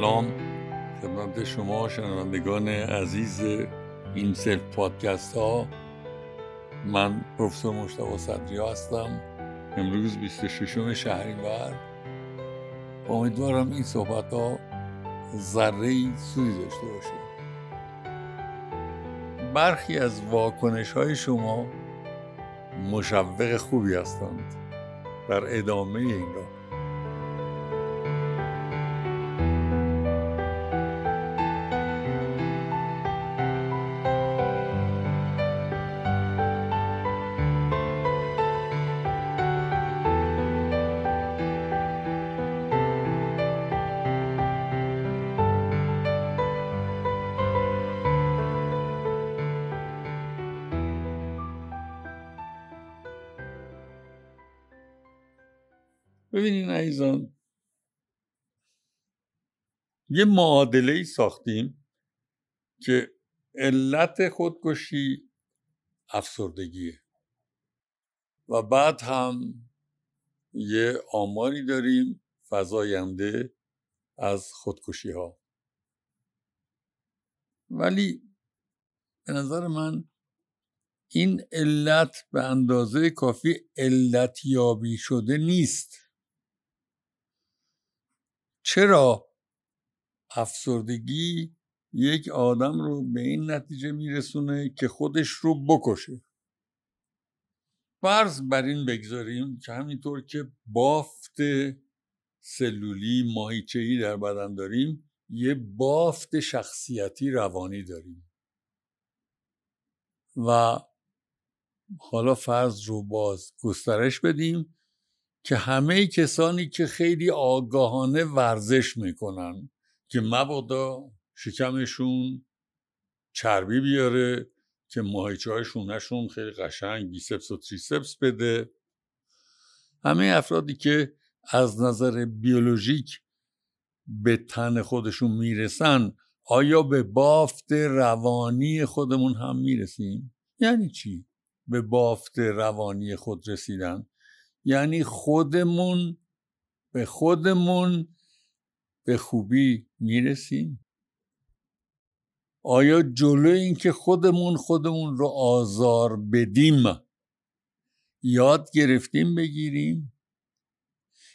سلام. خدمت شما شنوندگان عزیز این سلف پادکست ها. من پروفسور مشتبه صدری هستم. امروز 26 شهریور. امیدوارم این صحبت ها ذره سودی داشته باشه. برخی از واکنش های شما مشوق خوبی هستند. در ادامه این راه. ببینین عزیزان. یه معادله ای ساختیم که علت خودکشی افسردگیه. و بعد هم یه آماری داریم فضاینده از خودکشی ها ولی به نظر من این علت به اندازه کافی علتیابی شده نیست. چرا افسردگی یک آدم رو به این نتیجه میرسونه که خودش رو بکشه؟ فرض بر این بگذاریم که همینطور که بافت سلولی ماهیچهی در بدن داریم یه بافت شخصیتی روانی داریم. و حالا فرض رو باز گسترش بدیم که همه کسانی که خیلی آگاهانه ورزش می‌کنن که مبادا شکمشون چربی بیاره که ماهیچه های شونهشون خیلی قشنگ بیسپس و تریسپس بده همه افرادی که از نظر بیولوژیک به تن خودشون می‌رسن آیا به بافت روانی خودمون هم می‌رسیم؟ یعنی چی؟ به بافت روانی خود رسیدن یعنی خودمون به خودمون به خوبی می‌رسیم. آیا جلو اینکه خودمون خودمون رو آزار بدیم یاد گرفتیم بگیریم؟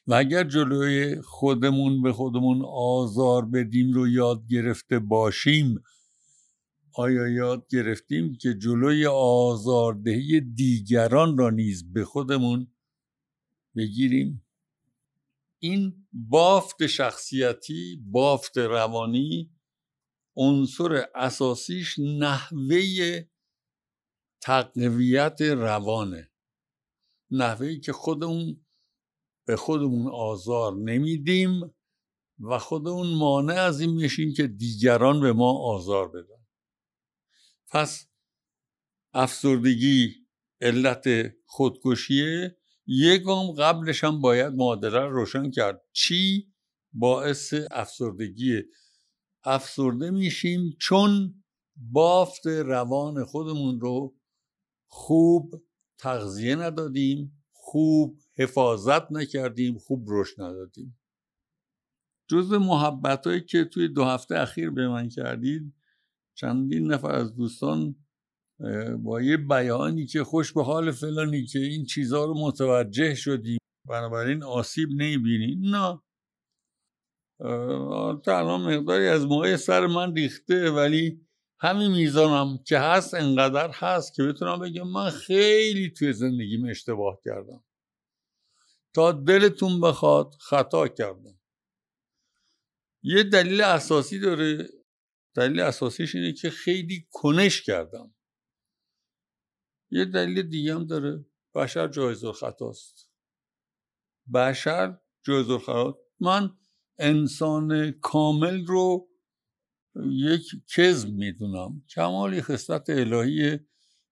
و اگر جلوی خودمون به خودمون آزار بدیم رو یاد گرفته باشیم آیا یاد گرفتیم که جلوی آزاردهی دیگران را نیز به خودمون بگیریم این بافت شخصیتی بافت روانی عنصر اساسیش نحوه تقویت روانه. نحوهی که خودمون به خودمون آزار نمیدیم و خودمون مانع از این میشیم که دیگران به ما آزار بدن. پس افسردگی علت خودکشیه. یک گام قبلش هم باید معادله رو روشن کرد. چی؟ باعث افسردگی. افسرده میشیم چون بافت روان خودمون رو خوب تغذیه ندادیم خوب حفاظت نکردیم خوب رشد ندادیم. جز محبت هایی که توی دو هفته اخیر به من کردید چندین نفر از دوستان با یه بیانی که خوش به حال فلانی که این چیزها رو متوجه شدیم. بنابراین آسیب نمی‌بینی. نه. تنها مقداری از موهای سر من ریخته ولی همین میزانم که هست انقدر هست که بتونم بگم من خیلی توی زندگیم اشتباه کردم. تا دلتون بخواد خطا کردم. یه دلیل اساسی داره. دلیل اساسیش اینه که خیلی کنش کردم. یه دلیل دیگه هم داره. بشر جایز خطاست بشر جایز خطاست من انسان کامل رو یک کذب می‌دونم. کمالی خصلت الهیه.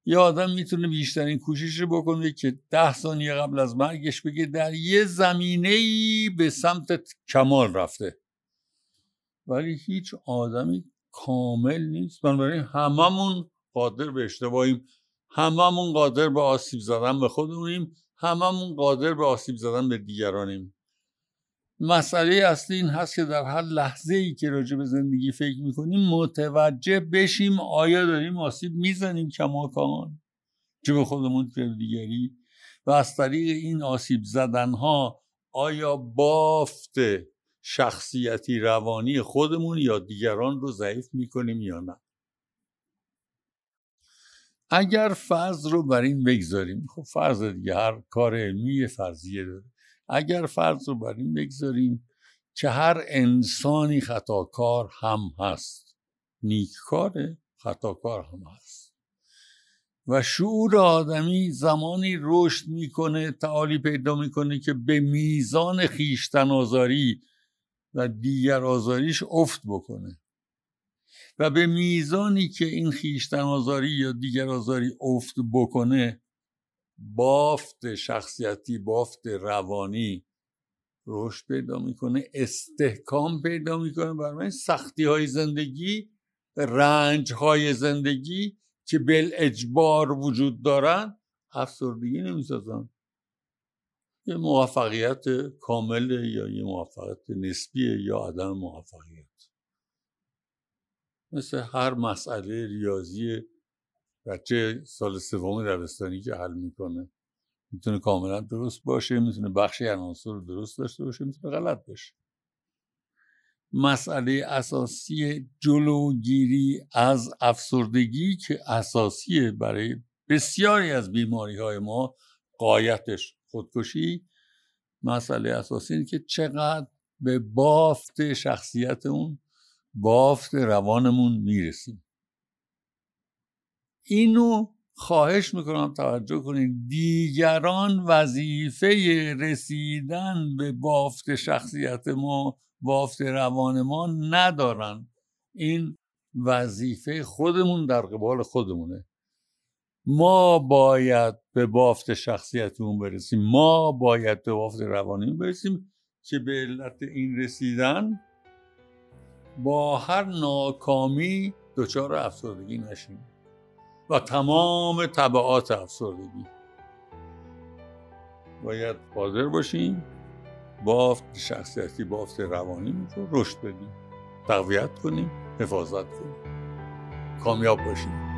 یه آدم می‌تونه بیشترین کوشش رو بکنه که ده ثانیه قبل از مرگش بگه در یه زمینه ای به سمت کمال رفته. ولی هیچ آدمی کامل نیست. بنابراین هممون قادر به اشتباهیم. هممون قادر به آسیب زدن به خودمونیم هممون قادر به آسیب زدن به دیگرانیم. مسئله اصلی این هست که در هر لحظه ای که راجع به زندگی فکر می‌کنیم متوجه بشیم آیا داریم آسیب می‌زنیم کماکان چه به خودمون چه دیگری؟ و از طریق این آسیب زدن ها آیا بافت شخصیتی روانی خودمون یا دیگران رو ضعیف می‌کنیم یا نه؟ اگر فرض رو بر این بگذاریم خب فرض دیگه هر کار علمی فرضیه داره. اگر فرض رو بر این بگذاریم که هر انسانی خطاکار هم هست. نیککاره خطاکار هم هست. و شعور آدمی زمانی رشد می‌کنه تعالی پیدا می‌کنه که به میزان خیشتن آزاری و دیگر آزاریش افت بکنه. و به میزانی که این خیشتن آزاری یا دیگر آزاری افت بکنه بافت شخصیتی بافت روانی رشد پیدا می‌کنه استحکام پیدا می‌کنه. برای سختی های زندگی رنج های زندگی که بل اجبار وجود دارن افسردگی نمی‌سازن. یه موفقیت کامل یا یه موفقیت نسبیه یا عدم موفقیت. مثل هر مسئله ریاضی بچه سال سوم دبستانی که حل می‌کنه. می‌تونه کاملا درست باشه می‌تونه بخشی عناصر رو درست داشته باشه می‌تونه غلط باشه. مسئله اساسی جلوگیری از افسردگی که اساسیه برای بسیاری از بیماری های ما قایتش خودکشی مسئله اساسی اینه که چقدر به بافت شخصیت اون بافت روانمون می‌رسیم. اینو خواهش می‌کنم توجه کنید. دیگران وظیفه رسیدن به بافت شخصیت ما بافت روان ما ندارن. این وظیفه خودمون در قبال خودمونه. ما باید به بافت شخصیتمون برسیم. ما باید به بافت روانیمون برسیم که به علت این رسیدن با هر ناکامی دچار افسردگی نشیم و تمام طبعات افسردگی. باید قادر باشیم بافت شخصیتی بافت روانی رو رشد بدیم تقویت کنیم حفاظت کنیم. کامیاب باشیم.